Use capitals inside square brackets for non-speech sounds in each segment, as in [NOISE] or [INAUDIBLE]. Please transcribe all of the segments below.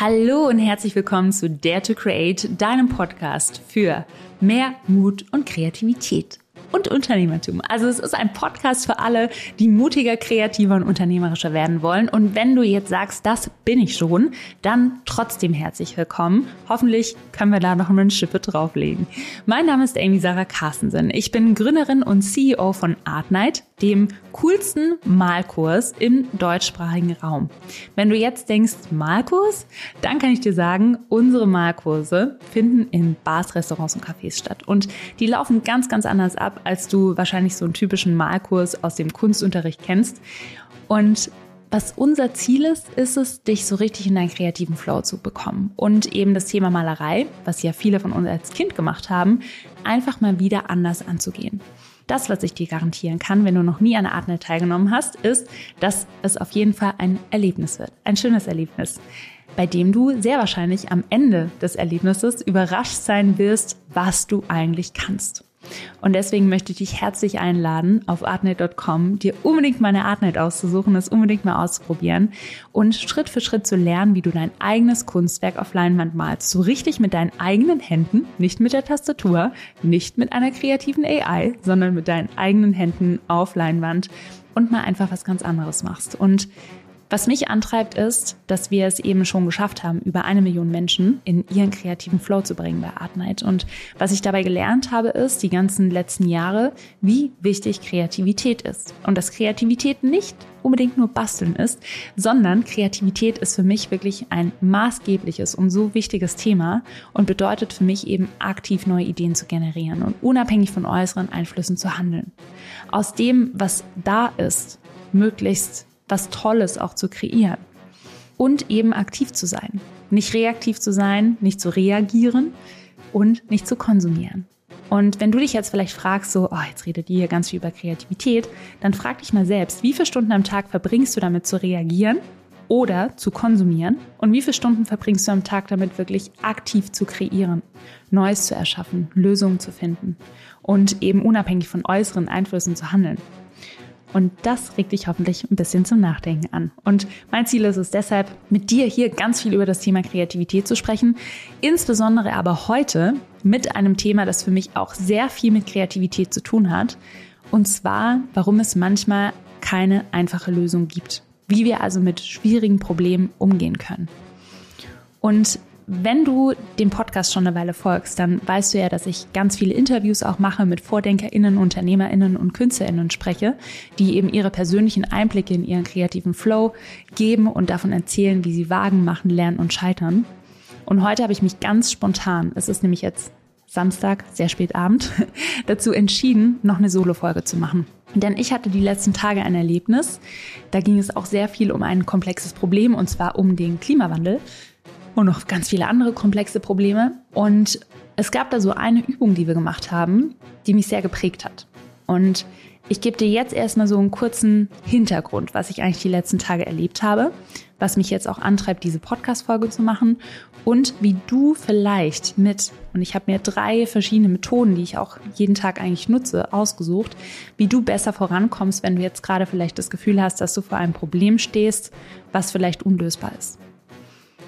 Hallo und herzlich willkommen zu Dare to Create, deinem Podcast für mehr Mut und Kreativität und Unternehmertum. Also es ist ein Podcast für alle, die mutiger, kreativer und unternehmerischer werden wollen. Und wenn du jetzt sagst, das bin ich schon, dann trotzdem herzlich willkommen. Hoffentlich können wir da noch eine Schippe drauflegen. Mein Name ist Amy Sarah Carstensen. Ich bin Gründerin und CEO von Artnight, dem coolsten Malkurs im deutschsprachigen Raum. Wenn du jetzt denkst, Malkurs, dann kann ich dir sagen, unsere Malkurse finden in Bars, Restaurants und Cafés statt. Und die laufen ganz, ganz anders ab, als du wahrscheinlich so einen typischen Malkurs aus dem Kunstunterricht kennst. Und was unser Ziel ist, ist es, dich so richtig in deinen kreativen Flow zu bekommen und eben das Thema Malerei, was ja viele von uns als Kind gemacht haben, einfach mal wieder anders anzugehen. Das, was ich dir garantieren kann, wenn du noch nie an Artnet teilgenommen hast, ist, dass es auf jeden Fall ein Erlebnis wird. Ein schönes Erlebnis, bei dem du sehr wahrscheinlich am Ende des Erlebnisses überrascht sein wirst, was du eigentlich kannst. Und deswegen möchte ich dich herzlich einladen, auf artnet.com dir unbedingt meine Artnet auszusuchen, es unbedingt mal auszuprobieren und Schritt für Schritt zu lernen, wie du dein eigenes Kunstwerk auf Leinwand malst. So richtig mit deinen eigenen Händen, nicht mit der Tastatur, nicht mit einer kreativen AI, sondern mit deinen eigenen Händen auf Leinwand und mal einfach was ganz anderes machst. Und was mich antreibt, ist, dass wir es eben schon geschafft haben, über eine Million Menschen in ihren kreativen Flow zu bringen bei Artnight. Und was ich dabei gelernt habe, ist, die ganzen letzten Jahre, wie wichtig Kreativität ist. Und dass Kreativität nicht unbedingt nur basteln ist, sondern Kreativität ist für mich wirklich ein maßgebliches und so wichtiges Thema und bedeutet für mich eben aktiv neue Ideen zu generieren und unabhängig von äußeren Einflüssen zu handeln. Aus dem, was da ist, möglichst was Tolles auch zu kreieren. Und eben aktiv zu sein. Nicht reaktiv zu sein, nicht zu reagieren und nicht zu konsumieren. Und wenn du dich jetzt vielleicht fragst, so, oh, jetzt redet ihr hier ganz viel über Kreativität, dann frag dich mal selbst, wie viele Stunden am Tag verbringst du damit zu reagieren oder zu konsumieren? Und wie viele Stunden verbringst du am Tag damit wirklich aktiv zu kreieren, Neues zu erschaffen, Lösungen zu finden und eben unabhängig von äußeren Einflüssen zu handeln? Und das regt dich hoffentlich ein bisschen zum Nachdenken an. Und mein Ziel ist es deshalb, mit dir hier ganz viel über das Thema Kreativität zu sprechen. Insbesondere aber heute mit einem Thema, das für mich auch sehr viel mit Kreativität zu tun hat. Und zwar, warum es manchmal keine einfache Lösung gibt. Wie wir also mit schwierigen Problemen umgehen können. Und wenn du dem Podcast schon eine Weile folgst, dann weißt du ja, dass ich ganz viele Interviews auch mache mit VordenkerInnen, UnternehmerInnen und KünstlerInnen spreche, die eben ihre persönlichen Einblicke in ihren kreativen Flow geben und davon erzählen, wie sie Wagen machen, lernen und scheitern. Und heute habe ich mich ganz spontan, es ist nämlich jetzt Samstag, sehr spät Abend, [LAUGHS] dazu entschieden, noch eine Solo-Folge zu machen. Denn ich hatte die letzten Tage ein Erlebnis. Da ging es auch sehr viel um ein komplexes Problem und zwar um den Klimawandel und noch ganz viele andere komplexe Probleme. Und es gab da so eine Übung, die wir gemacht haben, die mich sehr geprägt hat. Und ich gebe dir jetzt erstmal so einen kurzen Hintergrund, was ich eigentlich die letzten Tage erlebt habe, was mich jetzt auch antreibt, diese Podcast-Folge zu machen und wie du vielleicht mit, und ich habe mir drei verschiedene Methoden, die ich auch jeden Tag eigentlich nutze, ausgesucht, wie du besser vorankommst, wenn du jetzt gerade vielleicht das Gefühl hast, dass du vor einem Problem stehst, was vielleicht unlösbar ist.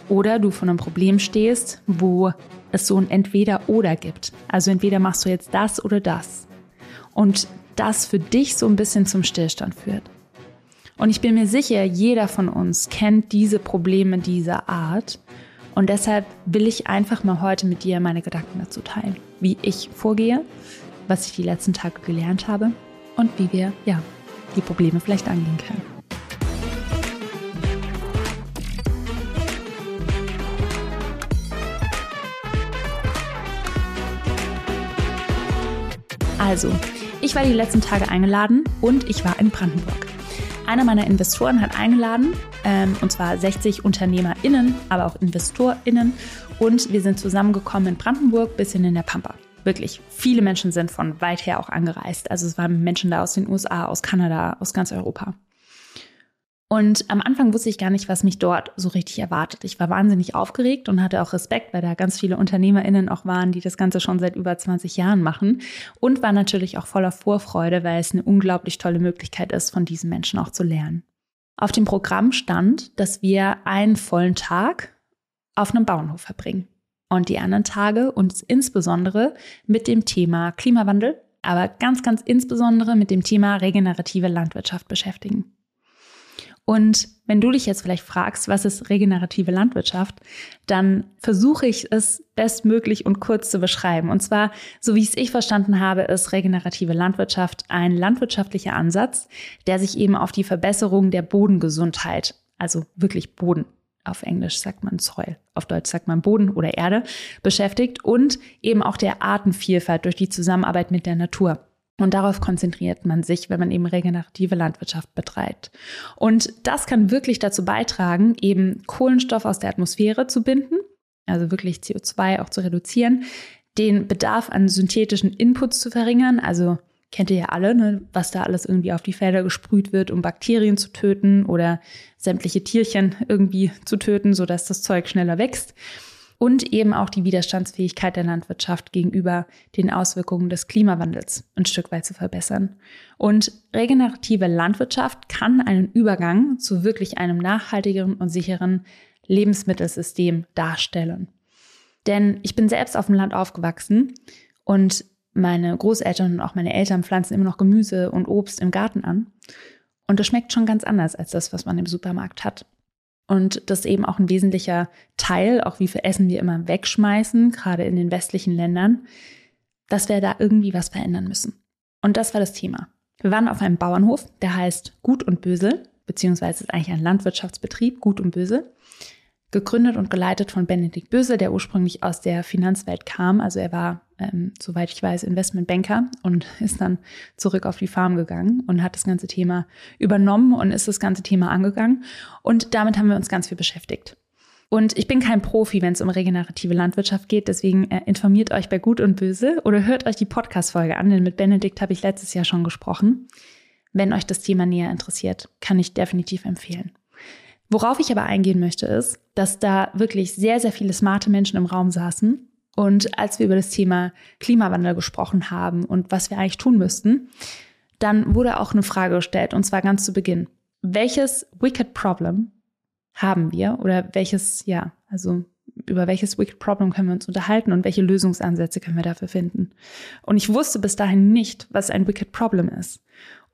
Oder du vor einem Problem stehst, wo es so ein Entweder-Oder gibt. Also entweder machst du jetzt das oder das. Und das für dich so ein bisschen zum Stillstand führt. Und ich bin mir sicher, jeder von uns kennt diese Probleme dieser Art. Und deshalb will ich einfach mal heute mit dir meine Gedanken dazu teilen. Wie ich vorgehe, was ich die letzten Tage gelernt habe und wie wir, ja, die Probleme vielleicht angehen können. Also, ich war die letzten Tage eingeladen und ich war in Brandenburg. Einer meiner Investoren hat eingeladen, ähm, und zwar 60 UnternehmerInnen, aber auch InvestorInnen. Und wir sind zusammengekommen in Brandenburg, bisschen in der Pampa. Wirklich, viele Menschen sind von weit her auch angereist. Also es waren Menschen da aus den USA, aus Kanada, aus ganz Europa. Und am Anfang wusste ich gar nicht, was mich dort so richtig erwartet. Ich war wahnsinnig aufgeregt und hatte auch Respekt, weil da ganz viele UnternehmerInnen auch waren, die das Ganze schon seit über 20 Jahren machen. Und war natürlich auch voller Vorfreude, weil es eine unglaublich tolle Möglichkeit ist, von diesen Menschen auch zu lernen. Auf dem Programm stand, dass wir einen vollen Tag auf einem Bauernhof verbringen und die anderen Tage uns insbesondere mit dem Thema Klimawandel, aber ganz, ganz insbesondere mit dem Thema regenerative Landwirtschaft beschäftigen. Und wenn du dich jetzt vielleicht fragst, was ist regenerative Landwirtschaft, dann versuche ich es bestmöglich und kurz zu beschreiben. Und zwar, so wie es ich verstanden habe, ist regenerative Landwirtschaft ein landwirtschaftlicher Ansatz, der sich eben auf die Verbesserung der Bodengesundheit, also wirklich Boden, auf Englisch sagt man Soil, auf Deutsch sagt man Boden oder Erde, beschäftigt und eben auch der Artenvielfalt durch die Zusammenarbeit mit der Natur. Und darauf konzentriert man sich, wenn man eben regenerative Landwirtschaft betreibt. Und das kann wirklich dazu beitragen, eben Kohlenstoff aus der Atmosphäre zu binden, also wirklich CO2 auch zu reduzieren, den Bedarf an synthetischen Inputs zu verringern, also kennt ihr ja alle, ne, was da alles irgendwie auf die Felder gesprüht wird, um Bakterien zu töten oder sämtliche Tierchen irgendwie zu töten, sodass das Zeug schneller wächst. Und eben auch die Widerstandsfähigkeit der Landwirtschaft gegenüber den Auswirkungen des Klimawandels ein Stück weit zu verbessern. Und regenerative Landwirtschaft kann einen Übergang zu wirklich einem nachhaltigeren und sicheren Lebensmittelsystem darstellen. Denn ich bin selbst auf dem Land aufgewachsen und meine Großeltern und auch meine Eltern pflanzen immer noch Gemüse und Obst im Garten an. Und das schmeckt schon ganz anders als das, was man im Supermarkt hat. Und das ist eben auch ein wesentlicher Teil, auch wie viel Essen wir immer wegschmeißen, gerade in den westlichen Ländern, dass wir da irgendwie was verändern müssen. Und das war das Thema. Wir waren auf einem Bauernhof, der heißt Gut und Böse, beziehungsweise ist eigentlich ein Landwirtschaftsbetrieb, Gut und Böse gegründet und geleitet von Benedikt Böse, der ursprünglich aus der Finanzwelt kam. Also er war, ähm, soweit ich weiß, Investmentbanker und [LAUGHS] ist dann zurück auf die Farm gegangen und hat das ganze Thema übernommen und ist das ganze Thema angegangen. Und damit haben wir uns ganz viel beschäftigt. Und ich bin kein Profi, wenn es um regenerative Landwirtschaft geht, deswegen äh, informiert euch bei Gut und Böse oder hört euch die Podcast-Folge an, denn mit Benedikt habe ich letztes Jahr schon gesprochen. Wenn euch das Thema näher interessiert, kann ich definitiv empfehlen. Worauf ich aber eingehen möchte, ist, dass da wirklich sehr, sehr viele smarte Menschen im Raum saßen. Und als wir über das Thema Klimawandel gesprochen haben und was wir eigentlich tun müssten, dann wurde auch eine Frage gestellt, und zwar ganz zu Beginn. Welches Wicked Problem haben wir oder welches, ja, also über welches Wicked Problem können wir uns unterhalten und welche Lösungsansätze können wir dafür finden? Und ich wusste bis dahin nicht, was ein Wicked Problem ist.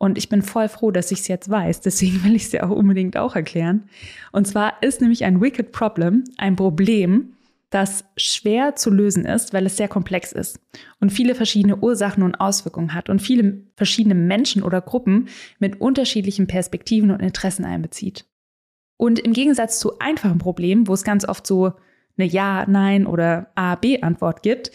Und ich bin voll froh, dass ich es jetzt weiß. Deswegen will ich es dir auch unbedingt auch erklären. Und zwar ist nämlich ein Wicked Problem ein Problem, das schwer zu lösen ist, weil es sehr komplex ist und viele verschiedene Ursachen und Auswirkungen hat und viele verschiedene Menschen oder Gruppen mit unterschiedlichen Perspektiven und Interessen einbezieht. Und im Gegensatz zu einfachen Problemen, wo es ganz oft so eine Ja, Nein oder A-B-Antwort gibt,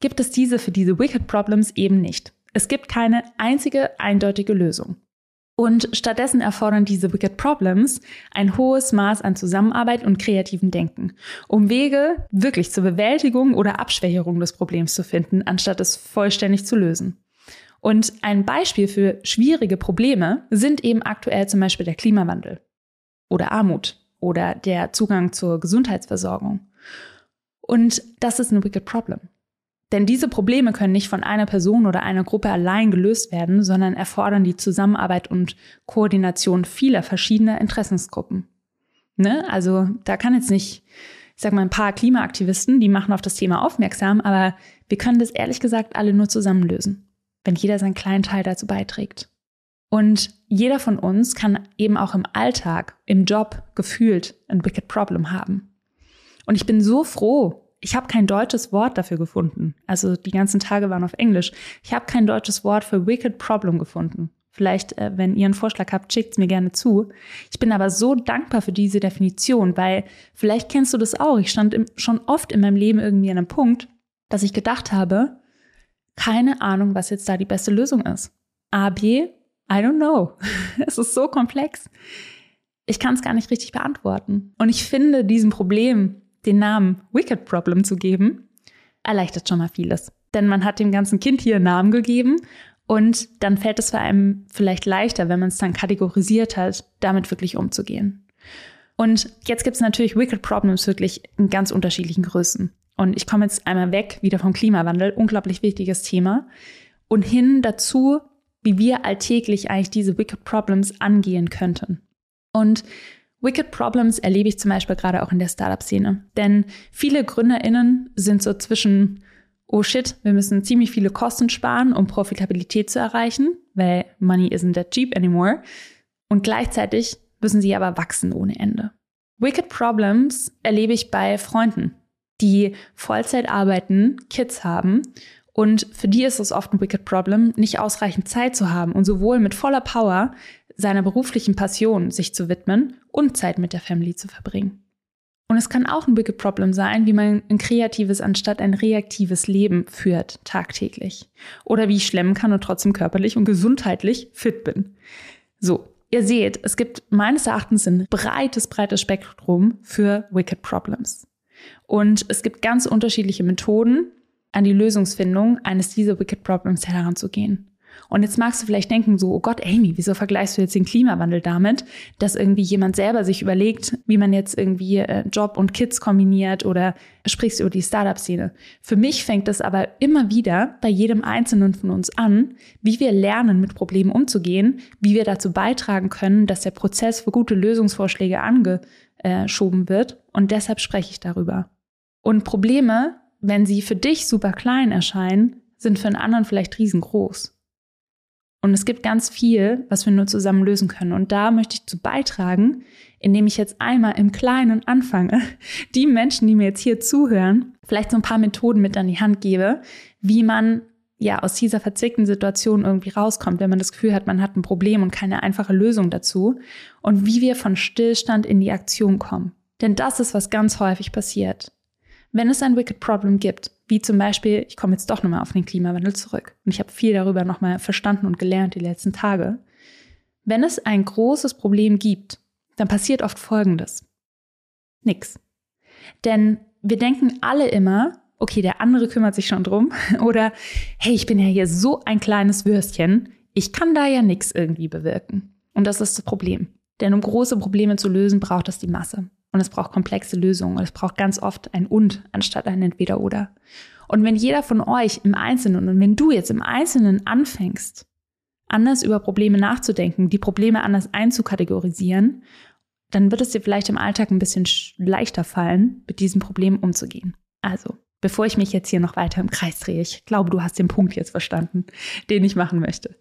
gibt es diese für diese Wicked Problems eben nicht. Es gibt keine einzige eindeutige Lösung. Und stattdessen erfordern diese Wicked Problems ein hohes Maß an Zusammenarbeit und kreativen Denken, um Wege wirklich zur Bewältigung oder Abschwächerung des Problems zu finden, anstatt es vollständig zu lösen. Und ein Beispiel für schwierige Probleme sind eben aktuell zum Beispiel der Klimawandel oder Armut oder der Zugang zur Gesundheitsversorgung. Und das ist ein Wicked Problem. Denn diese Probleme können nicht von einer Person oder einer Gruppe allein gelöst werden, sondern erfordern die Zusammenarbeit und Koordination vieler verschiedener Interessensgruppen. Ne? Also da kann jetzt nicht, ich sag mal, ein paar Klimaaktivisten, die machen auf das Thema aufmerksam, aber wir können das ehrlich gesagt alle nur zusammen lösen, wenn jeder seinen kleinen Teil dazu beiträgt. Und jeder von uns kann eben auch im Alltag, im Job gefühlt ein Wicked Problem haben. Und ich bin so froh, ich habe kein deutsches Wort dafür gefunden. Also die ganzen Tage waren auf Englisch. Ich habe kein deutsches Wort für Wicked Problem gefunden. Vielleicht, äh, wenn ihr einen Vorschlag habt, schickt's mir gerne zu. Ich bin aber so dankbar für diese Definition, weil vielleicht kennst du das auch. Ich stand im, schon oft in meinem Leben irgendwie an einem Punkt, dass ich gedacht habe, keine Ahnung, was jetzt da die beste Lösung ist. A, B, I don't know. [LAUGHS] es ist so komplex. Ich kann es gar nicht richtig beantworten. Und ich finde diesem Problem den Namen Wicked Problem zu geben, erleichtert schon mal vieles. Denn man hat dem ganzen Kind hier einen Namen gegeben und dann fällt es für einem vielleicht leichter, wenn man es dann kategorisiert hat, damit wirklich umzugehen. Und jetzt gibt es natürlich Wicked Problems wirklich in ganz unterschiedlichen Größen. Und ich komme jetzt einmal weg wieder vom Klimawandel, unglaublich wichtiges Thema, und hin dazu, wie wir alltäglich eigentlich diese Wicked Problems angehen könnten. Und Wicked Problems erlebe ich zum Beispiel gerade auch in der Startup-Szene. Denn viele GründerInnen sind so zwischen, oh shit, wir müssen ziemlich viele Kosten sparen, um Profitabilität zu erreichen, weil money isn't that cheap anymore. Und gleichzeitig müssen sie aber wachsen ohne Ende. Wicked Problems erlebe ich bei Freunden, die Vollzeit arbeiten, Kids haben und für die ist es oft ein Wicked Problem, nicht ausreichend Zeit zu haben und sowohl mit voller Power seiner beruflichen Passion sich zu widmen und Zeit mit der Family zu verbringen. Und es kann auch ein Wicked Problem sein, wie man ein kreatives anstatt ein reaktives Leben führt tagtäglich. Oder wie ich schlemmen kann und trotzdem körperlich und gesundheitlich fit bin. So, ihr seht, es gibt meines Erachtens ein breites, breites Spektrum für Wicked Problems. Und es gibt ganz unterschiedliche Methoden, an die Lösungsfindung eines dieser Wicked Problems heranzugehen. Und jetzt magst du vielleicht denken, so, oh Gott, Amy, wieso vergleichst du jetzt den Klimawandel damit, dass irgendwie jemand selber sich überlegt, wie man jetzt irgendwie äh, Job und Kids kombiniert oder sprichst über die Startup-Szene. Für mich fängt es aber immer wieder bei jedem Einzelnen von uns an, wie wir lernen, mit Problemen umzugehen, wie wir dazu beitragen können, dass der Prozess für gute Lösungsvorschläge angeschoben wird. Und deshalb spreche ich darüber. Und Probleme, wenn sie für dich super klein erscheinen, sind für einen anderen vielleicht riesengroß. Und es gibt ganz viel, was wir nur zusammen lösen können. Und da möchte ich zu beitragen, indem ich jetzt einmal im Kleinen anfange, [LAUGHS] die Menschen, die mir jetzt hier zuhören, vielleicht so ein paar Methoden mit an die Hand gebe, wie man ja aus dieser verzwickten Situation irgendwie rauskommt, wenn man das Gefühl hat, man hat ein Problem und keine einfache Lösung dazu und wie wir von Stillstand in die Aktion kommen. Denn das ist, was ganz häufig passiert. Wenn es ein Wicked Problem gibt, wie zum Beispiel, ich komme jetzt doch nochmal auf den Klimawandel zurück und ich habe viel darüber nochmal verstanden und gelernt die letzten Tage. Wenn es ein großes Problem gibt, dann passiert oft Folgendes. Nix. Denn wir denken alle immer, okay, der andere kümmert sich schon drum [LAUGHS] oder hey, ich bin ja hier so ein kleines Würstchen, ich kann da ja nichts irgendwie bewirken. Und das ist das Problem. Denn um große Probleme zu lösen, braucht es die Masse. Und es braucht komplexe Lösungen. Und es braucht ganz oft ein Und anstatt ein Entweder-Oder. Und wenn jeder von euch im Einzelnen und wenn du jetzt im Einzelnen anfängst, anders über Probleme nachzudenken, die Probleme anders einzukategorisieren, dann wird es dir vielleicht im Alltag ein bisschen leichter fallen, mit diesem Problem umzugehen. Also, bevor ich mich jetzt hier noch weiter im Kreis drehe, ich glaube, du hast den Punkt jetzt verstanden, den ich machen möchte.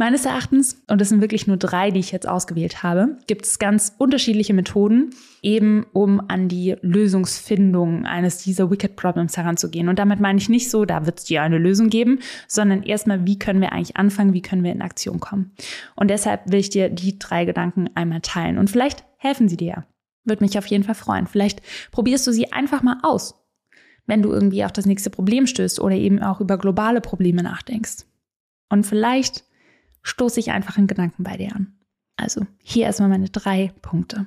Meines Erachtens, und das sind wirklich nur drei, die ich jetzt ausgewählt habe, gibt es ganz unterschiedliche Methoden, eben um an die Lösungsfindung eines dieser Wicked Problems heranzugehen. Und damit meine ich nicht so, da wird es dir eine Lösung geben, sondern erstmal, wie können wir eigentlich anfangen, wie können wir in Aktion kommen. Und deshalb will ich dir die drei Gedanken einmal teilen. Und vielleicht helfen sie dir. Würde mich auf jeden Fall freuen. Vielleicht probierst du sie einfach mal aus, wenn du irgendwie auf das nächste Problem stößt oder eben auch über globale Probleme nachdenkst. Und vielleicht stoße ich einfach in Gedanken bei dir an. Also hier erstmal meine drei Punkte.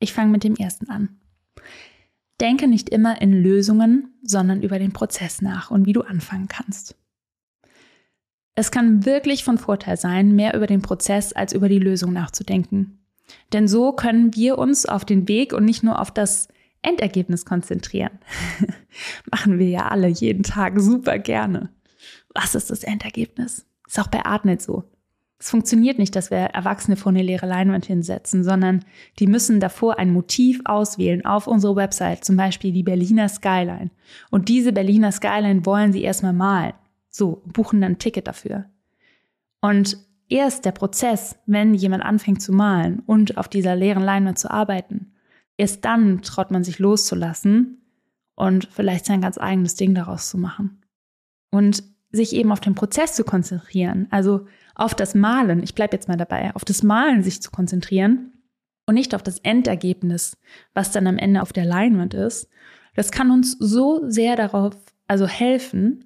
Ich fange mit dem ersten an. Denke nicht immer in Lösungen, sondern über den Prozess nach und wie du anfangen kannst. Es kann wirklich von Vorteil sein, mehr über den Prozess als über die Lösung nachzudenken. Denn so können wir uns auf den Weg und nicht nur auf das Endergebnis konzentrieren. [LAUGHS] Machen wir ja alle jeden Tag super gerne. Was ist das Endergebnis? Ist auch bei Art nicht so. Es funktioniert nicht, dass wir Erwachsene vor eine leere Leinwand hinsetzen, sondern die müssen davor ein Motiv auswählen auf unsere Website, zum Beispiel die Berliner Skyline. Und diese Berliner Skyline wollen sie erstmal malen. So, buchen dann ein Ticket dafür. Und erst der Prozess, wenn jemand anfängt zu malen und auf dieser leeren Leinwand zu arbeiten, erst dann traut man sich loszulassen und vielleicht sein ganz eigenes Ding daraus zu machen. Und sich eben auf den Prozess zu konzentrieren, also auf das Malen, ich bleibe jetzt mal dabei, auf das Malen sich zu konzentrieren und nicht auf das Endergebnis, was dann am Ende auf der Leinwand ist, das kann uns so sehr darauf, also helfen,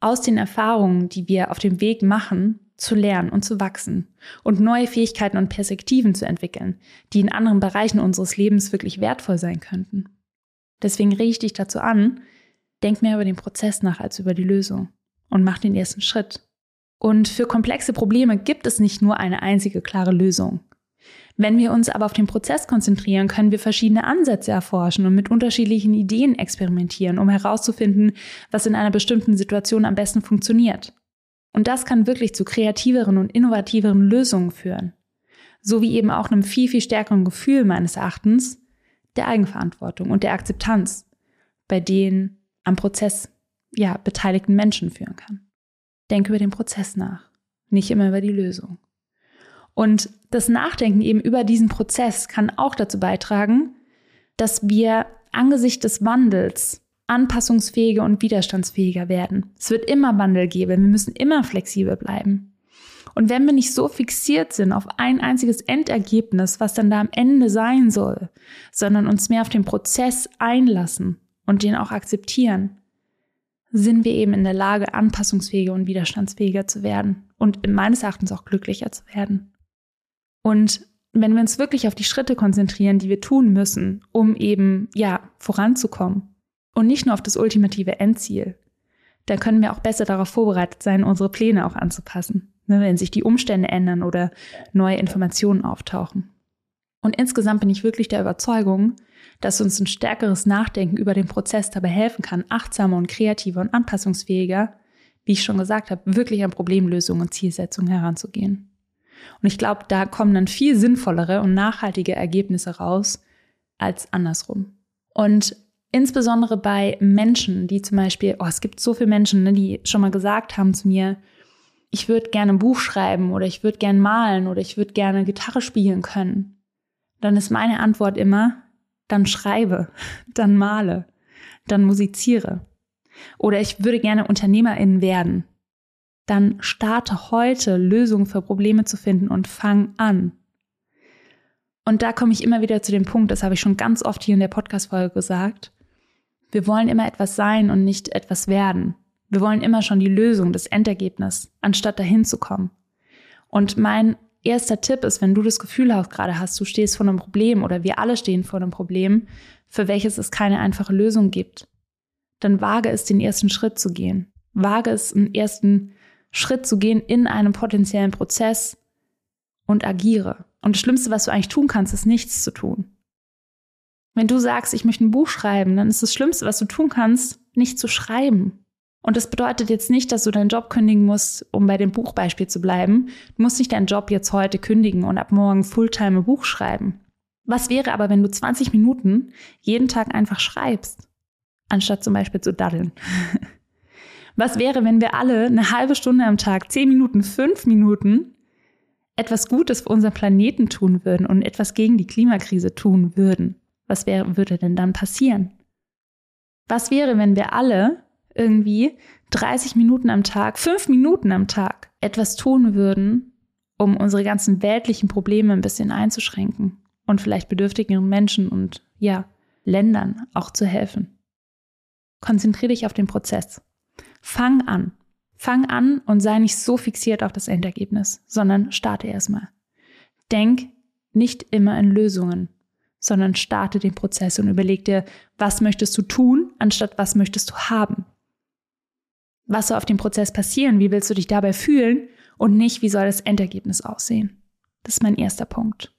aus den Erfahrungen, die wir auf dem Weg machen, zu lernen und zu wachsen und neue Fähigkeiten und Perspektiven zu entwickeln, die in anderen Bereichen unseres Lebens wirklich wertvoll sein könnten. Deswegen rege ich dich dazu an, denk mehr über den Prozess nach als über die Lösung und mach den ersten Schritt. Und für komplexe Probleme gibt es nicht nur eine einzige klare Lösung. Wenn wir uns aber auf den Prozess konzentrieren, können wir verschiedene Ansätze erforschen und mit unterschiedlichen Ideen experimentieren, um herauszufinden, was in einer bestimmten Situation am besten funktioniert. Und das kann wirklich zu kreativeren und innovativeren Lösungen führen. sowie eben auch einem viel, viel stärkeren Gefühl meines Erachtens der Eigenverantwortung und der Akzeptanz, bei denen am Prozess ja, beteiligten Menschen führen kann. Denke über den Prozess nach, nicht immer über die Lösung. Und das Nachdenken eben über diesen Prozess kann auch dazu beitragen, dass wir angesichts des Wandels anpassungsfähiger und widerstandsfähiger werden. Es wird immer Wandel geben, wir müssen immer flexibel bleiben. Und wenn wir nicht so fixiert sind auf ein einziges Endergebnis, was dann da am Ende sein soll, sondern uns mehr auf den Prozess einlassen und den auch akzeptieren, sind wir eben in der Lage, anpassungsfähiger und widerstandsfähiger zu werden und meines Erachtens auch glücklicher zu werden. Und wenn wir uns wirklich auf die Schritte konzentrieren, die wir tun müssen, um eben, ja, voranzukommen und nicht nur auf das ultimative Endziel, dann können wir auch besser darauf vorbereitet sein, unsere Pläne auch anzupassen, ne, wenn sich die Umstände ändern oder neue Informationen auftauchen. Und insgesamt bin ich wirklich der Überzeugung, dass uns ein stärkeres Nachdenken über den Prozess dabei helfen kann, achtsamer und kreativer und anpassungsfähiger, wie ich schon gesagt habe, wirklich an Problemlösungen und Zielsetzungen heranzugehen. Und ich glaube, da kommen dann viel sinnvollere und nachhaltige Ergebnisse raus als andersrum. Und insbesondere bei Menschen, die zum Beispiel, oh, es gibt so viele Menschen, ne, die schon mal gesagt haben zu mir, ich würde gerne ein Buch schreiben oder ich würde gerne malen oder ich würde gerne Gitarre spielen können. Dann ist meine Antwort immer, dann schreibe, dann male, dann musiziere. Oder ich würde gerne Unternehmerin werden dann starte heute, Lösungen für Probleme zu finden und fang an. Und da komme ich immer wieder zu dem Punkt, das habe ich schon ganz oft hier in der Podcast-Folge gesagt. Wir wollen immer etwas sein und nicht etwas werden. Wir wollen immer schon die Lösung, das Endergebnis, anstatt dahin zu kommen. Und mein erster Tipp ist, wenn du das Gefühl hast, gerade hast, du stehst vor einem Problem oder wir alle stehen vor einem Problem, für welches es keine einfache Lösung gibt, dann wage es, den ersten Schritt zu gehen. Wage es, einen ersten Schritt zu gehen in einem potenziellen Prozess und agiere. Und das Schlimmste, was du eigentlich tun kannst, ist nichts zu tun. Wenn du sagst, ich möchte ein Buch schreiben, dann ist das Schlimmste, was du tun kannst, nicht zu schreiben. Und das bedeutet jetzt nicht, dass du deinen Job kündigen musst, um bei dem Buchbeispiel zu bleiben. Du musst nicht deinen Job jetzt heute kündigen und ab morgen Fulltime ein Buch schreiben. Was wäre aber, wenn du 20 Minuten jeden Tag einfach schreibst, anstatt zum Beispiel zu daddeln? [LAUGHS] Was wäre, wenn wir alle eine halbe Stunde am Tag, zehn Minuten, fünf Minuten etwas Gutes für unseren Planeten tun würden und etwas gegen die Klimakrise tun würden? Was wäre, würde denn dann passieren? Was wäre, wenn wir alle irgendwie 30 Minuten am Tag, fünf Minuten am Tag etwas tun würden, um unsere ganzen weltlichen Probleme ein bisschen einzuschränken und vielleicht bedürftigeren Menschen und ja, Ländern auch zu helfen? Konzentriere dich auf den Prozess. Fang an. Fang an und sei nicht so fixiert auf das Endergebnis, sondern starte erstmal. Denk nicht immer in Lösungen, sondern starte den Prozess und überleg dir, was möchtest du tun, anstatt was möchtest du haben. Was soll auf dem Prozess passieren? Wie willst du dich dabei fühlen? Und nicht, wie soll das Endergebnis aussehen? Das ist mein erster Punkt.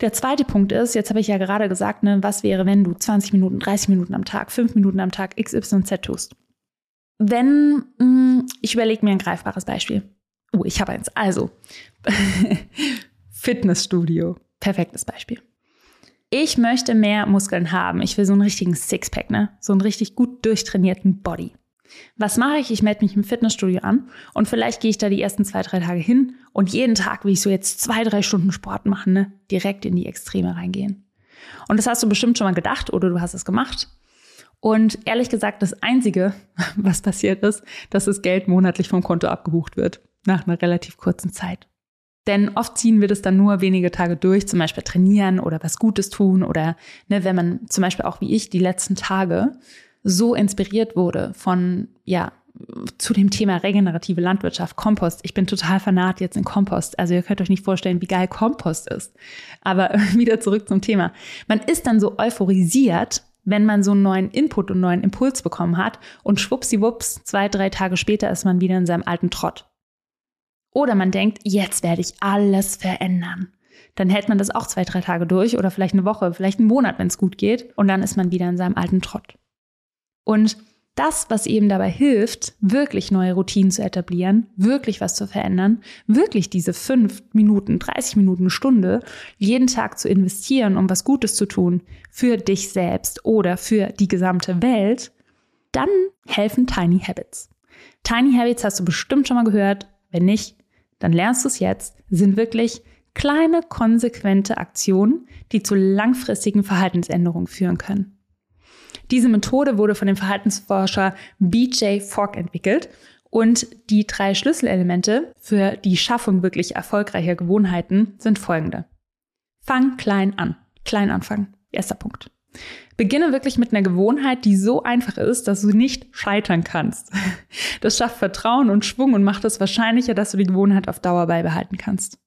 Der zweite Punkt ist, jetzt habe ich ja gerade gesagt, ne, was wäre, wenn du 20 Minuten, 30 Minuten am Tag, 5 Minuten am Tag XYZ tust? Wenn, mh, mm, ich überlege mir ein greifbares Beispiel. Oh, ich habe eins. Also, [LAUGHS] Fitnessstudio. Perfektes Beispiel. Ich möchte mehr Muskeln haben. Ich will so einen richtigen Sixpack, ne? So einen richtig gut durchtrainierten Body. Was mache ich? Ich melde mich im Fitnessstudio an und vielleicht gehe ich da die ersten zwei, drei Tage hin und jeden Tag will ich so jetzt zwei, drei Stunden Sport machen, ne? Direkt in die Extreme reingehen. Und das hast du bestimmt schon mal gedacht oder du hast es gemacht. Und ehrlich gesagt, das Einzige, [LAUGHS] was passiert ist, dass das Geld monatlich vom Konto abgebucht wird, nach einer relativ kurzen Zeit. Denn oft ziehen wir das dann nur wenige Tage durch, zum Beispiel trainieren oder was Gutes tun oder ne, wenn man zum Beispiel auch wie ich die letzten Tage so inspiriert wurde von, ja, zu dem Thema regenerative Landwirtschaft, Kompost. Ich bin total fanat jetzt in Kompost. Also ihr könnt euch nicht vorstellen, wie geil Kompost ist. Aber [LAUGHS] wieder zurück zum Thema. Man ist dann so euphorisiert wenn man so einen neuen Input und neuen Impuls bekommen hat und schwuppsiwupps, zwei, drei Tage später ist man wieder in seinem alten Trott. Oder man denkt, jetzt werde ich alles verändern. Dann hält man das auch zwei, drei Tage durch oder vielleicht eine Woche, vielleicht einen Monat, wenn es gut geht und dann ist man wieder in seinem alten Trott. Und das, was eben dabei hilft, wirklich neue Routinen zu etablieren, wirklich was zu verändern, wirklich diese fünf Minuten, 30 Minuten, Stunde jeden Tag zu investieren, um was Gutes zu tun für dich selbst oder für die gesamte Welt, dann helfen Tiny Habits. Tiny Habits hast du bestimmt schon mal gehört. Wenn nicht, dann lernst du es jetzt, sind wirklich kleine, konsequente Aktionen, die zu langfristigen Verhaltensänderungen führen können. Diese Methode wurde von dem Verhaltensforscher BJ Fogg entwickelt und die drei Schlüsselelemente für die Schaffung wirklich erfolgreicher Gewohnheiten sind folgende. Fang klein an. Klein anfangen. Erster Punkt. Beginne wirklich mit einer Gewohnheit, die so einfach ist, dass du nicht scheitern kannst. Das schafft Vertrauen und Schwung und macht es wahrscheinlicher, dass du die Gewohnheit auf Dauer beibehalten kannst.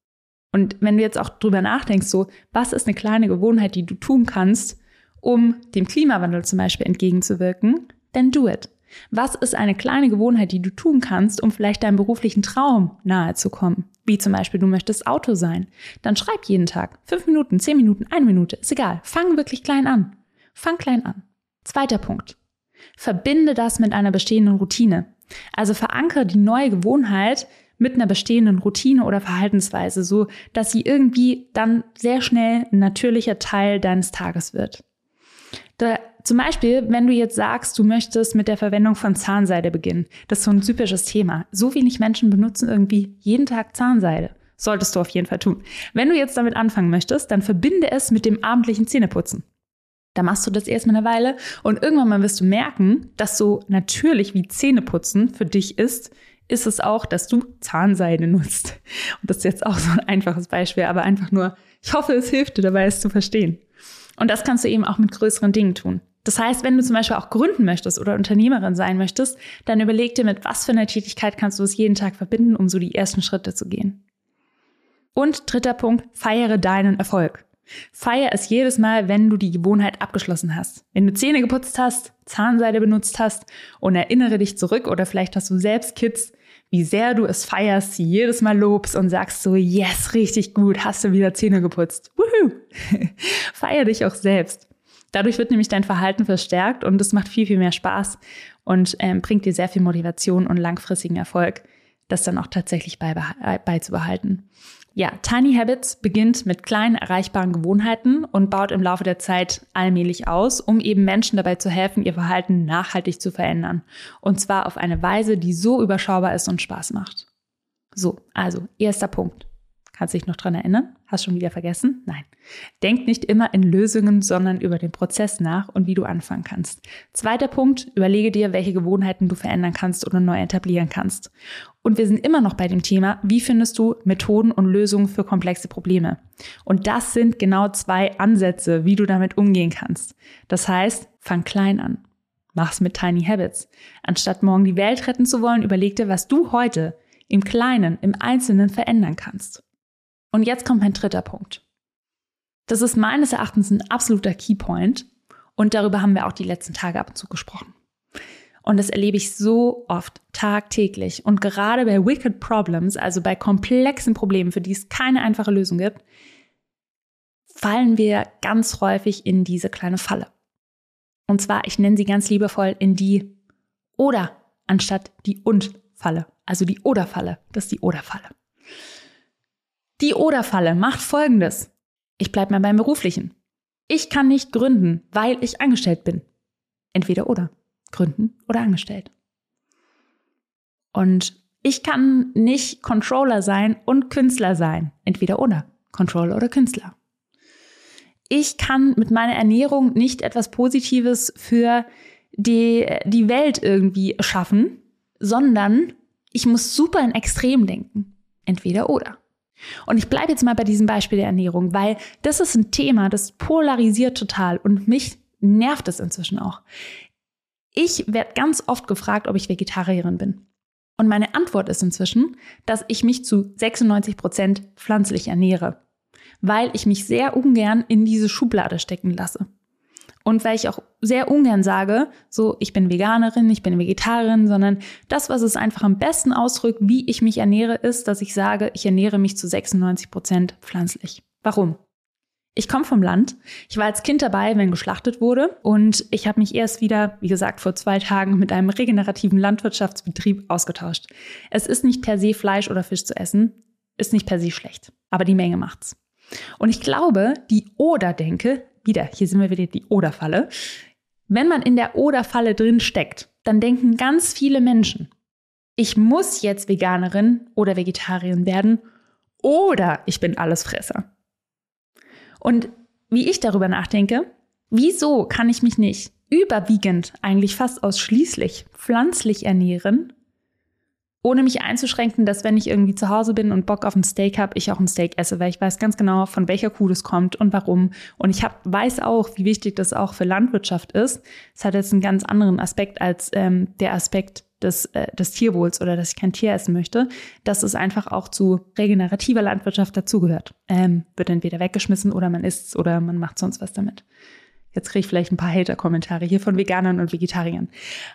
Und wenn du jetzt auch drüber nachdenkst, so, was ist eine kleine Gewohnheit, die du tun kannst, um dem Klimawandel zum Beispiel entgegenzuwirken, then do it. Was ist eine kleine Gewohnheit, die du tun kannst, um vielleicht deinem beruflichen Traum nahe zu kommen? Wie zum Beispiel, du möchtest Auto sein. Dann schreib jeden Tag. Fünf Minuten, zehn Minuten, eine Minute. Ist egal. Fang wirklich klein an. Fang klein an. Zweiter Punkt. Verbinde das mit einer bestehenden Routine. Also verankere die neue Gewohnheit mit einer bestehenden Routine oder Verhaltensweise, so dass sie irgendwie dann sehr schnell ein natürlicher Teil deines Tages wird. Da, zum Beispiel, wenn du jetzt sagst, du möchtest mit der Verwendung von Zahnseide beginnen. Das ist so ein typisches Thema. So wenig Menschen benutzen irgendwie jeden Tag Zahnseide. Solltest du auf jeden Fall tun. Wenn du jetzt damit anfangen möchtest, dann verbinde es mit dem abendlichen Zähneputzen. Da machst du das erstmal eine Weile und irgendwann mal wirst du merken, dass so natürlich wie Zähneputzen für dich ist, ist es auch, dass du Zahnseide nutzt. Und das ist jetzt auch so ein einfaches Beispiel, aber einfach nur, ich hoffe, es hilft dir dabei, es zu verstehen. Und das kannst du eben auch mit größeren Dingen tun. Das heißt, wenn du zum Beispiel auch gründen möchtest oder Unternehmerin sein möchtest, dann überleg dir, mit was für einer Tätigkeit kannst du es jeden Tag verbinden, um so die ersten Schritte zu gehen. Und dritter Punkt, feiere deinen Erfolg. Feier es jedes Mal, wenn du die Gewohnheit abgeschlossen hast. Wenn du Zähne geputzt hast, Zahnseide benutzt hast und erinnere dich zurück oder vielleicht hast du selbst Kids, wie sehr du es feierst, sie jedes Mal lobst und sagst so, yes, richtig gut, hast du wieder Zähne geputzt. Woohoo! [LAUGHS] Feier dich auch selbst. Dadurch wird nämlich dein Verhalten verstärkt und es macht viel, viel mehr Spaß und ähm, bringt dir sehr viel Motivation und langfristigen Erfolg, das dann auch tatsächlich beizubehalten. Ja, Tiny Habits beginnt mit kleinen erreichbaren Gewohnheiten und baut im Laufe der Zeit allmählich aus, um eben Menschen dabei zu helfen, ihr Verhalten nachhaltig zu verändern. Und zwar auf eine Weise, die so überschaubar ist und Spaß macht. So, also erster Punkt. Kannst du dich noch dran erinnern? Hast schon wieder vergessen? Nein. Denk nicht immer in Lösungen, sondern über den Prozess nach und wie du anfangen kannst. Zweiter Punkt, überlege dir, welche Gewohnheiten du verändern kannst oder neu etablieren kannst. Und wir sind immer noch bei dem Thema, wie findest du Methoden und Lösungen für komplexe Probleme? Und das sind genau zwei Ansätze, wie du damit umgehen kannst. Das heißt, fang klein an. Mach's mit Tiny Habits. Anstatt morgen die Welt retten zu wollen, überleg dir, was du heute im Kleinen, im Einzelnen verändern kannst. Und jetzt kommt mein dritter Punkt. Das ist meines Erachtens ein absoluter Keypoint und darüber haben wir auch die letzten Tage ab und zu gesprochen. Und das erlebe ich so oft, tagtäglich. Und gerade bei Wicked Problems, also bei komplexen Problemen, für die es keine einfache Lösung gibt, fallen wir ganz häufig in diese kleine Falle. Und zwar, ich nenne sie ganz liebevoll in die oder anstatt die und Falle. Also die oder Falle. Das ist die oder Falle. Die Oder-Falle macht Folgendes. Ich bleibe mal beim Beruflichen. Ich kann nicht gründen, weil ich angestellt bin. Entweder oder. Gründen oder angestellt. Und ich kann nicht Controller sein und Künstler sein. Entweder oder. Controller oder Künstler. Ich kann mit meiner Ernährung nicht etwas Positives für die, die Welt irgendwie schaffen, sondern ich muss super in Extrem denken. Entweder oder. Und ich bleibe jetzt mal bei diesem Beispiel der Ernährung, weil das ist ein Thema, das polarisiert total und mich nervt es inzwischen auch. Ich werde ganz oft gefragt, ob ich Vegetarierin bin. Und meine Antwort ist inzwischen, dass ich mich zu 96 Prozent pflanzlich ernähre, weil ich mich sehr ungern in diese Schublade stecken lasse. Und weil ich auch sehr ungern sage, so, ich bin Veganerin, ich bin Vegetarierin, sondern das, was es einfach am besten ausdrückt, wie ich mich ernähre, ist, dass ich sage, ich ernähre mich zu 96 Prozent pflanzlich. Warum? Ich komme vom Land. Ich war als Kind dabei, wenn geschlachtet wurde. Und ich habe mich erst wieder, wie gesagt, vor zwei Tagen mit einem regenerativen Landwirtschaftsbetrieb ausgetauscht. Es ist nicht per se Fleisch oder Fisch zu essen, ist nicht per se schlecht. Aber die Menge macht's. Und ich glaube, die Oder-Denke, wieder, hier sind wir wieder die Oder-Falle. Wenn man in der Oder-Falle drin steckt, dann denken ganz viele Menschen, ich muss jetzt Veganerin oder Vegetarierin werden oder ich bin Allesfresser. Und wie ich darüber nachdenke, wieso kann ich mich nicht überwiegend, eigentlich fast ausschließlich pflanzlich ernähren, ohne mich einzuschränken, dass wenn ich irgendwie zu Hause bin und Bock auf ein Steak habe, ich auch ein Steak esse, weil ich weiß ganz genau, von welcher Kuh das kommt und warum. Und ich hab, weiß auch, wie wichtig das auch für Landwirtschaft ist. Es hat jetzt einen ganz anderen Aspekt als ähm, der Aspekt des, äh, des Tierwohls oder dass ich kein Tier essen möchte, dass es einfach auch zu regenerativer Landwirtschaft dazugehört. Ähm, wird entweder weggeschmissen oder man isst es oder man macht sonst was damit. Jetzt kriege ich vielleicht ein paar Hater-Kommentare hier von Veganern und Vegetariern.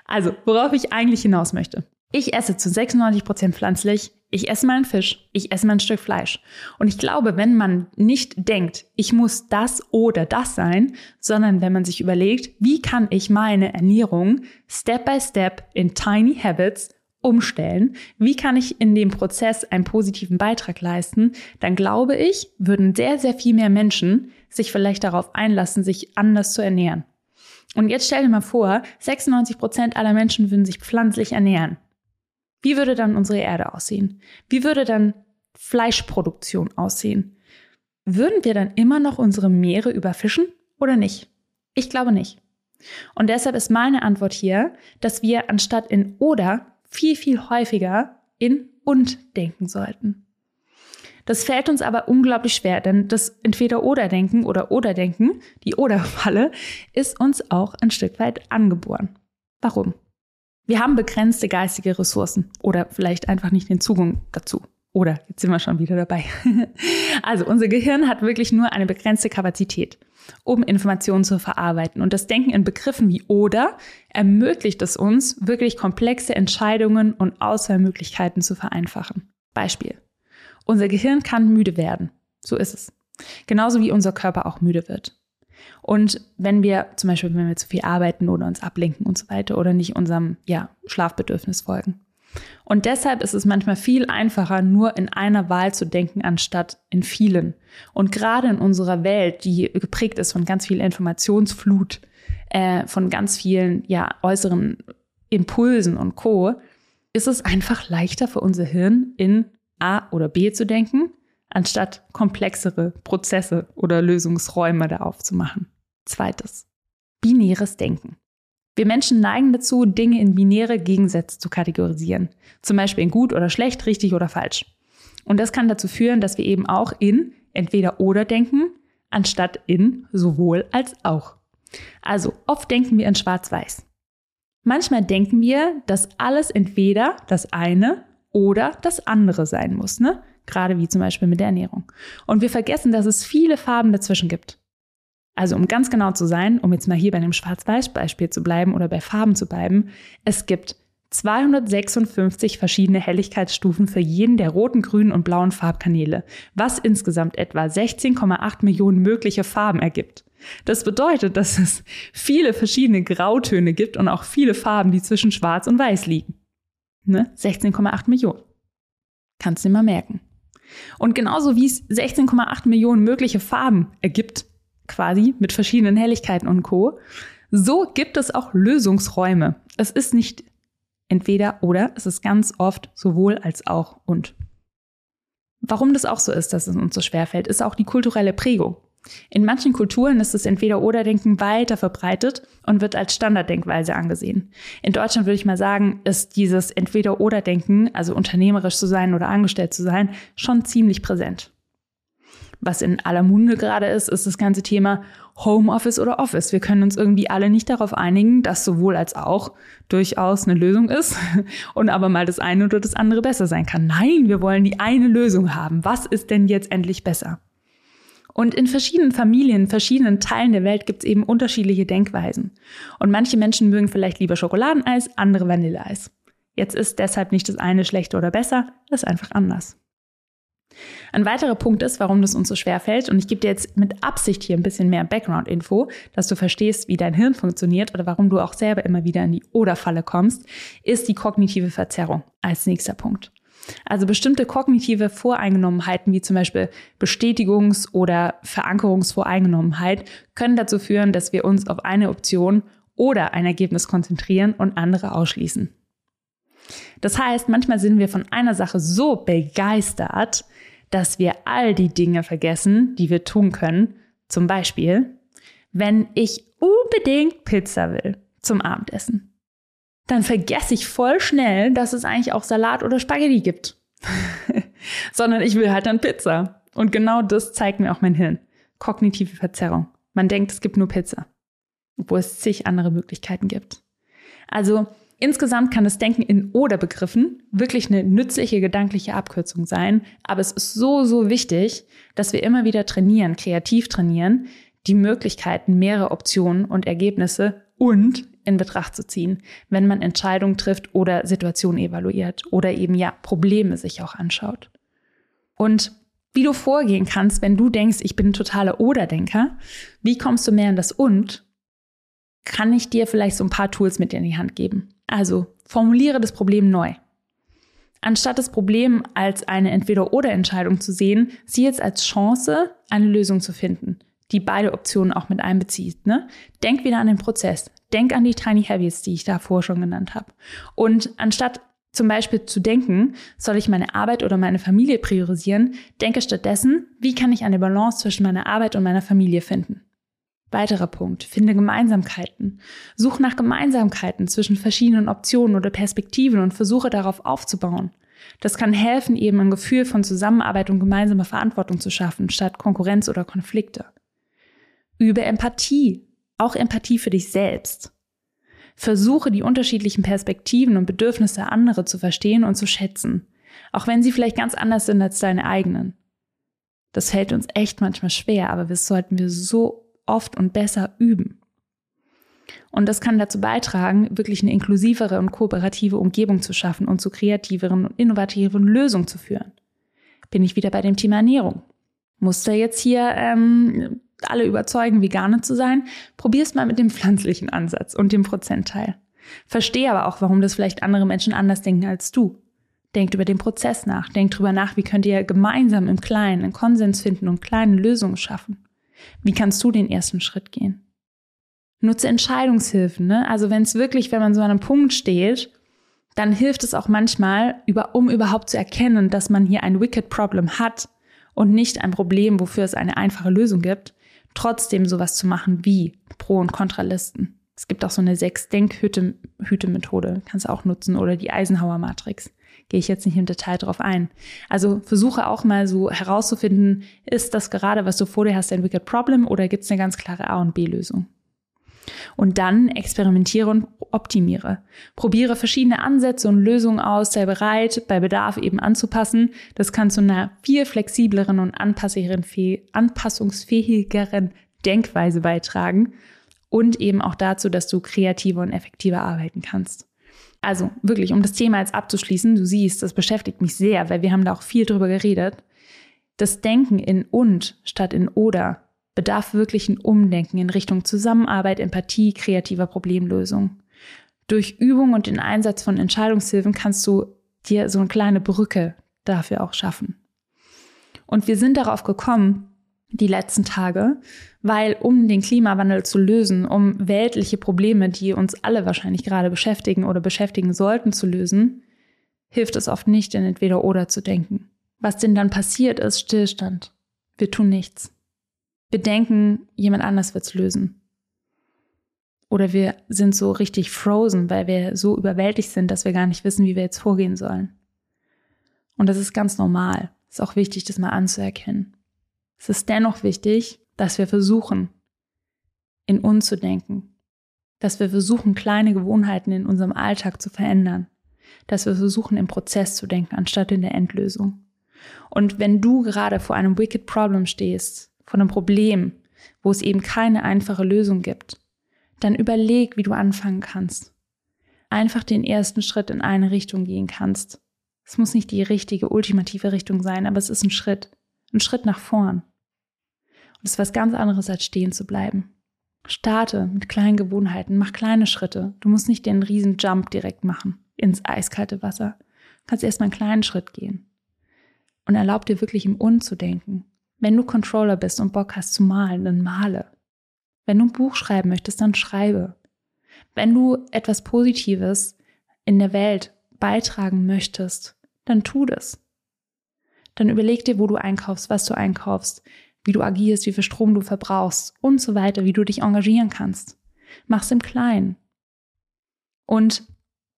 Also, worauf ich eigentlich hinaus möchte. Ich esse zu 96 Prozent pflanzlich. Ich esse mal einen Fisch. Ich esse mal ein Stück Fleisch. Und ich glaube, wenn man nicht denkt, ich muss das oder das sein, sondern wenn man sich überlegt, wie kann ich meine Ernährung Step by Step in Tiny Habits umstellen? Wie kann ich in dem Prozess einen positiven Beitrag leisten? Dann glaube ich, würden sehr, sehr viel mehr Menschen sich vielleicht darauf einlassen, sich anders zu ernähren. Und jetzt stell dir mal vor, 96 Prozent aller Menschen würden sich pflanzlich ernähren. Wie würde dann unsere Erde aussehen? Wie würde dann Fleischproduktion aussehen? Würden wir dann immer noch unsere Meere überfischen oder nicht? Ich glaube nicht. Und deshalb ist meine Antwort hier, dass wir anstatt in oder viel, viel häufiger in und denken sollten. Das fällt uns aber unglaublich schwer, denn das Entweder-Oder-Denken oder Oder-Denken, die Oder-Falle, ist uns auch ein Stück weit angeboren. Warum? Wir haben begrenzte geistige Ressourcen oder vielleicht einfach nicht den Zugang dazu. Oder jetzt sind wir schon wieder dabei. [LAUGHS] also unser Gehirn hat wirklich nur eine begrenzte Kapazität, um Informationen zu verarbeiten. Und das Denken in Begriffen wie oder ermöglicht es uns, wirklich komplexe Entscheidungen und Auswahlmöglichkeiten zu vereinfachen. Beispiel. Unser Gehirn kann müde werden. So ist es. Genauso wie unser Körper auch müde wird. Und wenn wir zum Beispiel, wenn wir zu viel arbeiten oder uns ablenken und so weiter oder nicht unserem ja, Schlafbedürfnis folgen. Und deshalb ist es manchmal viel einfacher, nur in einer Wahl zu denken, anstatt in vielen. Und gerade in unserer Welt, die geprägt ist von ganz viel Informationsflut, äh, von ganz vielen ja, äußeren Impulsen und Co., ist es einfach leichter für unser Hirn, in A oder B zu denken, anstatt komplexere Prozesse oder Lösungsräume da aufzumachen. Zweites. Binäres Denken. Wir Menschen neigen dazu, Dinge in binäre Gegensätze zu kategorisieren. Zum Beispiel in gut oder schlecht, richtig oder falsch. Und das kann dazu führen, dass wir eben auch in entweder oder denken, anstatt in sowohl als auch. Also oft denken wir in schwarz-weiß. Manchmal denken wir, dass alles entweder das eine oder das andere sein muss. Ne? Gerade wie zum Beispiel mit der Ernährung. Und wir vergessen, dass es viele Farben dazwischen gibt. Also um ganz genau zu sein, um jetzt mal hier bei dem Schwarz-Weiß-Beispiel zu bleiben oder bei Farben zu bleiben, es gibt 256 verschiedene Helligkeitsstufen für jeden der roten, grünen und blauen Farbkanäle, was insgesamt etwa 16,8 Millionen mögliche Farben ergibt. Das bedeutet, dass es viele verschiedene Grautöne gibt und auch viele Farben, die zwischen Schwarz und Weiß liegen. Ne? 16,8 Millionen. Kannst du dir mal merken. Und genauso wie es 16,8 Millionen mögliche Farben ergibt, quasi mit verschiedenen Helligkeiten und Co., so gibt es auch Lösungsräume. Es ist nicht entweder oder, es ist ganz oft sowohl als auch und. Warum das auch so ist, dass es uns so schwer fällt, ist auch die kulturelle Prägung. In manchen Kulturen ist das Entweder-Oder-Denken weiter verbreitet und wird als Standarddenkweise angesehen. In Deutschland würde ich mal sagen, ist dieses Entweder-Oder-Denken, also unternehmerisch zu sein oder angestellt zu sein, schon ziemlich präsent. Was in aller Munde gerade ist, ist das ganze Thema Homeoffice oder Office. Wir können uns irgendwie alle nicht darauf einigen, dass sowohl als auch durchaus eine Lösung ist [LAUGHS] und aber mal das eine oder das andere besser sein kann. Nein, wir wollen die eine Lösung haben. Was ist denn jetzt endlich besser? Und in verschiedenen Familien, verschiedenen Teilen der Welt gibt es eben unterschiedliche Denkweisen. Und manche Menschen mögen vielleicht lieber Schokoladeneis, andere Vanilleeis. Jetzt ist deshalb nicht das eine schlechter oder besser, das ist einfach anders. Ein weiterer Punkt ist, warum das uns so schwer fällt, und ich gebe dir jetzt mit Absicht hier ein bisschen mehr Background-Info, dass du verstehst, wie dein Hirn funktioniert oder warum du auch selber immer wieder in die Oder-Falle kommst, ist die kognitive Verzerrung als nächster Punkt. Also bestimmte kognitive Voreingenommenheiten, wie zum Beispiel Bestätigungs- oder Verankerungsvoreingenommenheit, können dazu führen, dass wir uns auf eine Option oder ein Ergebnis konzentrieren und andere ausschließen. Das heißt, manchmal sind wir von einer Sache so begeistert, dass wir all die Dinge vergessen, die wir tun können. Zum Beispiel, wenn ich unbedingt Pizza will zum Abendessen, dann vergesse ich voll schnell, dass es eigentlich auch Salat oder Spaghetti gibt. [LAUGHS] Sondern ich will halt dann Pizza. Und genau das zeigt mir auch mein Hirn. Kognitive Verzerrung. Man denkt, es gibt nur Pizza, obwohl es zig andere Möglichkeiten gibt. Also Insgesamt kann das Denken in Oder-Begriffen wirklich eine nützliche gedankliche Abkürzung sein, aber es ist so, so wichtig, dass wir immer wieder trainieren, kreativ trainieren, die Möglichkeiten, mehrere Optionen und Ergebnisse und in Betracht zu ziehen, wenn man Entscheidungen trifft oder Situationen evaluiert oder eben ja Probleme sich auch anschaut. Und wie du vorgehen kannst, wenn du denkst, ich bin ein totaler Oder-Denker, wie kommst du mehr in das Und, kann ich dir vielleicht so ein paar Tools mit in die Hand geben. Also formuliere das Problem neu. Anstatt das Problem als eine Entweder-oder-Entscheidung zu sehen, sieh es als Chance, eine Lösung zu finden, die beide Optionen auch mit einbezieht. Ne? Denk wieder an den Prozess. Denk an die Tiny Habits, die ich davor schon genannt habe. Und anstatt zum Beispiel zu denken, soll ich meine Arbeit oder meine Familie priorisieren, denke stattdessen, wie kann ich eine Balance zwischen meiner Arbeit und meiner Familie finden. Weiterer Punkt. Finde Gemeinsamkeiten. Such nach Gemeinsamkeiten zwischen verschiedenen Optionen oder Perspektiven und versuche darauf aufzubauen. Das kann helfen, eben ein Gefühl von Zusammenarbeit und gemeinsamer Verantwortung zu schaffen, statt Konkurrenz oder Konflikte. Übe Empathie. Auch Empathie für dich selbst. Versuche die unterschiedlichen Perspektiven und Bedürfnisse anderer zu verstehen und zu schätzen. Auch wenn sie vielleicht ganz anders sind als deine eigenen. Das fällt uns echt manchmal schwer, aber das sollten wir so oft und besser üben. Und das kann dazu beitragen, wirklich eine inklusivere und kooperative Umgebung zu schaffen und zu kreativeren und innovativeren Lösungen zu führen. Bin ich wieder bei dem Thema Ernährung. Muss da jetzt hier ähm, alle überzeugen, Veganer zu sein? Probier's mal mit dem pflanzlichen Ansatz und dem Prozentteil. Verstehe aber auch, warum das vielleicht andere Menschen anders denken als du. Denkt über den Prozess nach. Denkt drüber nach, wie könnt ihr gemeinsam im Kleinen einen Konsens finden und kleine Lösungen schaffen. Wie kannst du den ersten Schritt gehen? Nutze Entscheidungshilfen. Ne? Also wenn es wirklich, wenn man so an einem Punkt steht, dann hilft es auch manchmal, über, um überhaupt zu erkennen, dass man hier ein Wicked Problem hat und nicht ein Problem, wofür es eine einfache Lösung gibt, trotzdem sowas zu machen wie Pro- und Kontralisten. Es gibt auch so eine Sechs-Denk-Hüte-Methode, kannst du auch nutzen, oder die Eisenhower-Matrix gehe ich jetzt nicht im Detail drauf ein. Also versuche auch mal so herauszufinden, ist das gerade, was du vor dir hast, ein Wicked Problem oder gibt es eine ganz klare A- und B-Lösung? Und dann experimentiere und optimiere. Probiere verschiedene Ansätze und Lösungen aus, sei bereit, bei Bedarf eben anzupassen. Das kann zu einer viel flexibleren und anpassungsfähigeren Denkweise beitragen und eben auch dazu, dass du kreativer und effektiver arbeiten kannst. Also wirklich, um das Thema jetzt abzuschließen, du siehst, das beschäftigt mich sehr, weil wir haben da auch viel drüber geredet. Das Denken in und statt in oder bedarf wirklich ein Umdenken in Richtung Zusammenarbeit, Empathie, kreativer Problemlösung. Durch Übung und den Einsatz von Entscheidungshilfen kannst du dir so eine kleine Brücke dafür auch schaffen. Und wir sind darauf gekommen, die letzten Tage, weil um den Klimawandel zu lösen, um weltliche Probleme, die uns alle wahrscheinlich gerade beschäftigen oder beschäftigen sollten, zu lösen, hilft es oft nicht, in entweder oder zu denken. Was denn dann passiert, ist Stillstand. Wir tun nichts. Wir denken, jemand anders wird's lösen. Oder wir sind so richtig frozen, weil wir so überwältigt sind, dass wir gar nicht wissen, wie wir jetzt vorgehen sollen. Und das ist ganz normal. Ist auch wichtig, das mal anzuerkennen. Es ist dennoch wichtig, dass wir versuchen, in uns zu denken, dass wir versuchen, kleine Gewohnheiten in unserem Alltag zu verändern, dass wir versuchen, im Prozess zu denken, anstatt in der Endlösung. Und wenn du gerade vor einem Wicked Problem stehst, vor einem Problem, wo es eben keine einfache Lösung gibt, dann überleg, wie du anfangen kannst. Einfach den ersten Schritt in eine Richtung gehen kannst Es muss nicht die richtige, ultimative Richtung sein, aber es ist ein Schritt. Ein Schritt nach vorn. Und es ist was ganz anderes, als stehen zu bleiben. Starte mit kleinen Gewohnheiten, mach kleine Schritte. Du musst nicht den riesen Jump direkt machen ins eiskalte Wasser. Du kannst erstmal einen kleinen Schritt gehen. Und erlaub dir wirklich im Un zu denken. Wenn du Controller bist und Bock hast zu malen, dann male. Wenn du ein Buch schreiben möchtest, dann schreibe. Wenn du etwas Positives in der Welt beitragen möchtest, dann tu das. Dann überleg dir, wo du einkaufst, was du einkaufst, wie du agierst, wie viel Strom du verbrauchst und so weiter, wie du dich engagieren kannst. Mach's im Kleinen. Und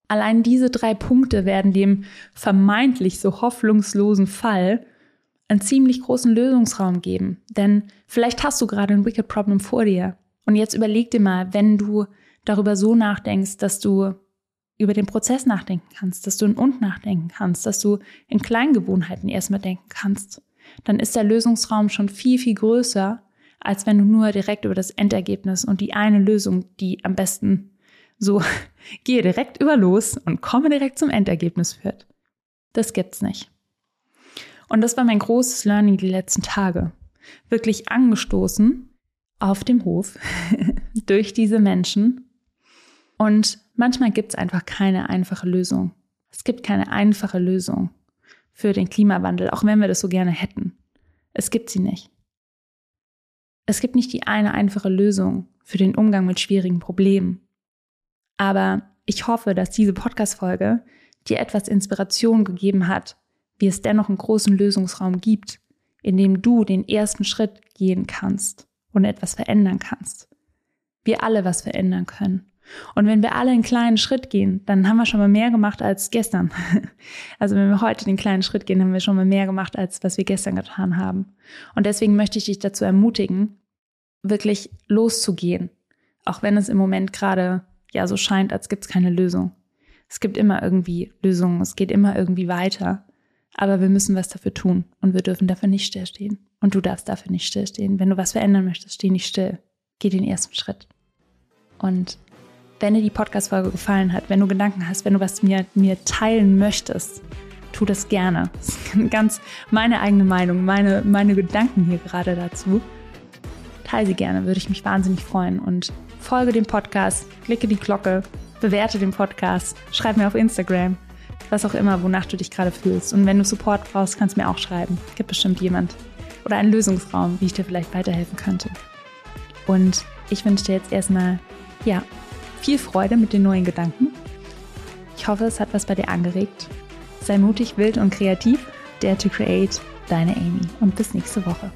allein diese drei Punkte werden dem vermeintlich so hoffnungslosen Fall einen ziemlich großen Lösungsraum geben. Denn vielleicht hast du gerade ein Wicked Problem vor dir. Und jetzt überleg dir mal, wenn du darüber so nachdenkst, dass du über den Prozess nachdenken kannst, dass du in und nachdenken kannst, dass du in Kleingewohnheiten erstmal denken kannst, dann ist der Lösungsraum schon viel, viel größer, als wenn du nur direkt über das Endergebnis und die eine Lösung, die am besten so [LAUGHS] gehe direkt über los und komme direkt zum Endergebnis führt. Das gibt's nicht. Und das war mein großes Learning die letzten Tage. Wirklich angestoßen auf dem Hof [LAUGHS] durch diese Menschen. Und manchmal gibt's einfach keine einfache Lösung. Es gibt keine einfache Lösung für den Klimawandel, auch wenn wir das so gerne hätten. Es gibt sie nicht. Es gibt nicht die eine einfache Lösung für den Umgang mit schwierigen Problemen. Aber ich hoffe, dass diese Podcast-Folge dir etwas Inspiration gegeben hat, wie es dennoch einen großen Lösungsraum gibt, in dem du den ersten Schritt gehen kannst und etwas verändern kannst. Wir alle was verändern können. Und wenn wir alle einen kleinen Schritt gehen, dann haben wir schon mal mehr gemacht als gestern. [LAUGHS] Also wenn wir heute den kleinen Schritt gehen, haben wir schon mal mehr gemacht, als was wir gestern getan haben. Und deswegen möchte ich dich dazu ermutigen, wirklich loszugehen. Auch wenn es im Moment gerade ja so scheint, als gibt es keine Lösung. Es gibt immer irgendwie Lösungen, es geht immer irgendwie weiter. Aber wir müssen was dafür tun und wir dürfen dafür nicht stillstehen. Und du darfst dafür nicht stillstehen. Wenn du was verändern möchtest, steh nicht still. Geh den ersten Schritt. Und wenn dir die Podcast-Folge gefallen hat, wenn du Gedanken hast, wenn du was mir, mir teilen möchtest, tu das gerne. [LAUGHS] Das ist ganz meine eigene Meinung, meine, meine Gedanken hier gerade dazu. Teile sie gerne, würde ich mich wahnsinnig freuen. Und folge dem Podcast, klicke die Glocke, bewerte den Podcast, schreib mir auf Instagram, was auch immer, wonach du dich gerade fühlst. Und wenn du Support brauchst, kannst du mir auch schreiben. Gibt bestimmt jemand oder einen Lösungsraum, wie ich dir vielleicht weiterhelfen könnte. Und ich wünsche dir jetzt erstmal, ja, viel Freude mit den neuen Gedanken. Ich hoffe, es hat was bei dir angeregt. Sei mutig, wild und kreativ. Dare to create, deine Amy. Und bis nächste Woche.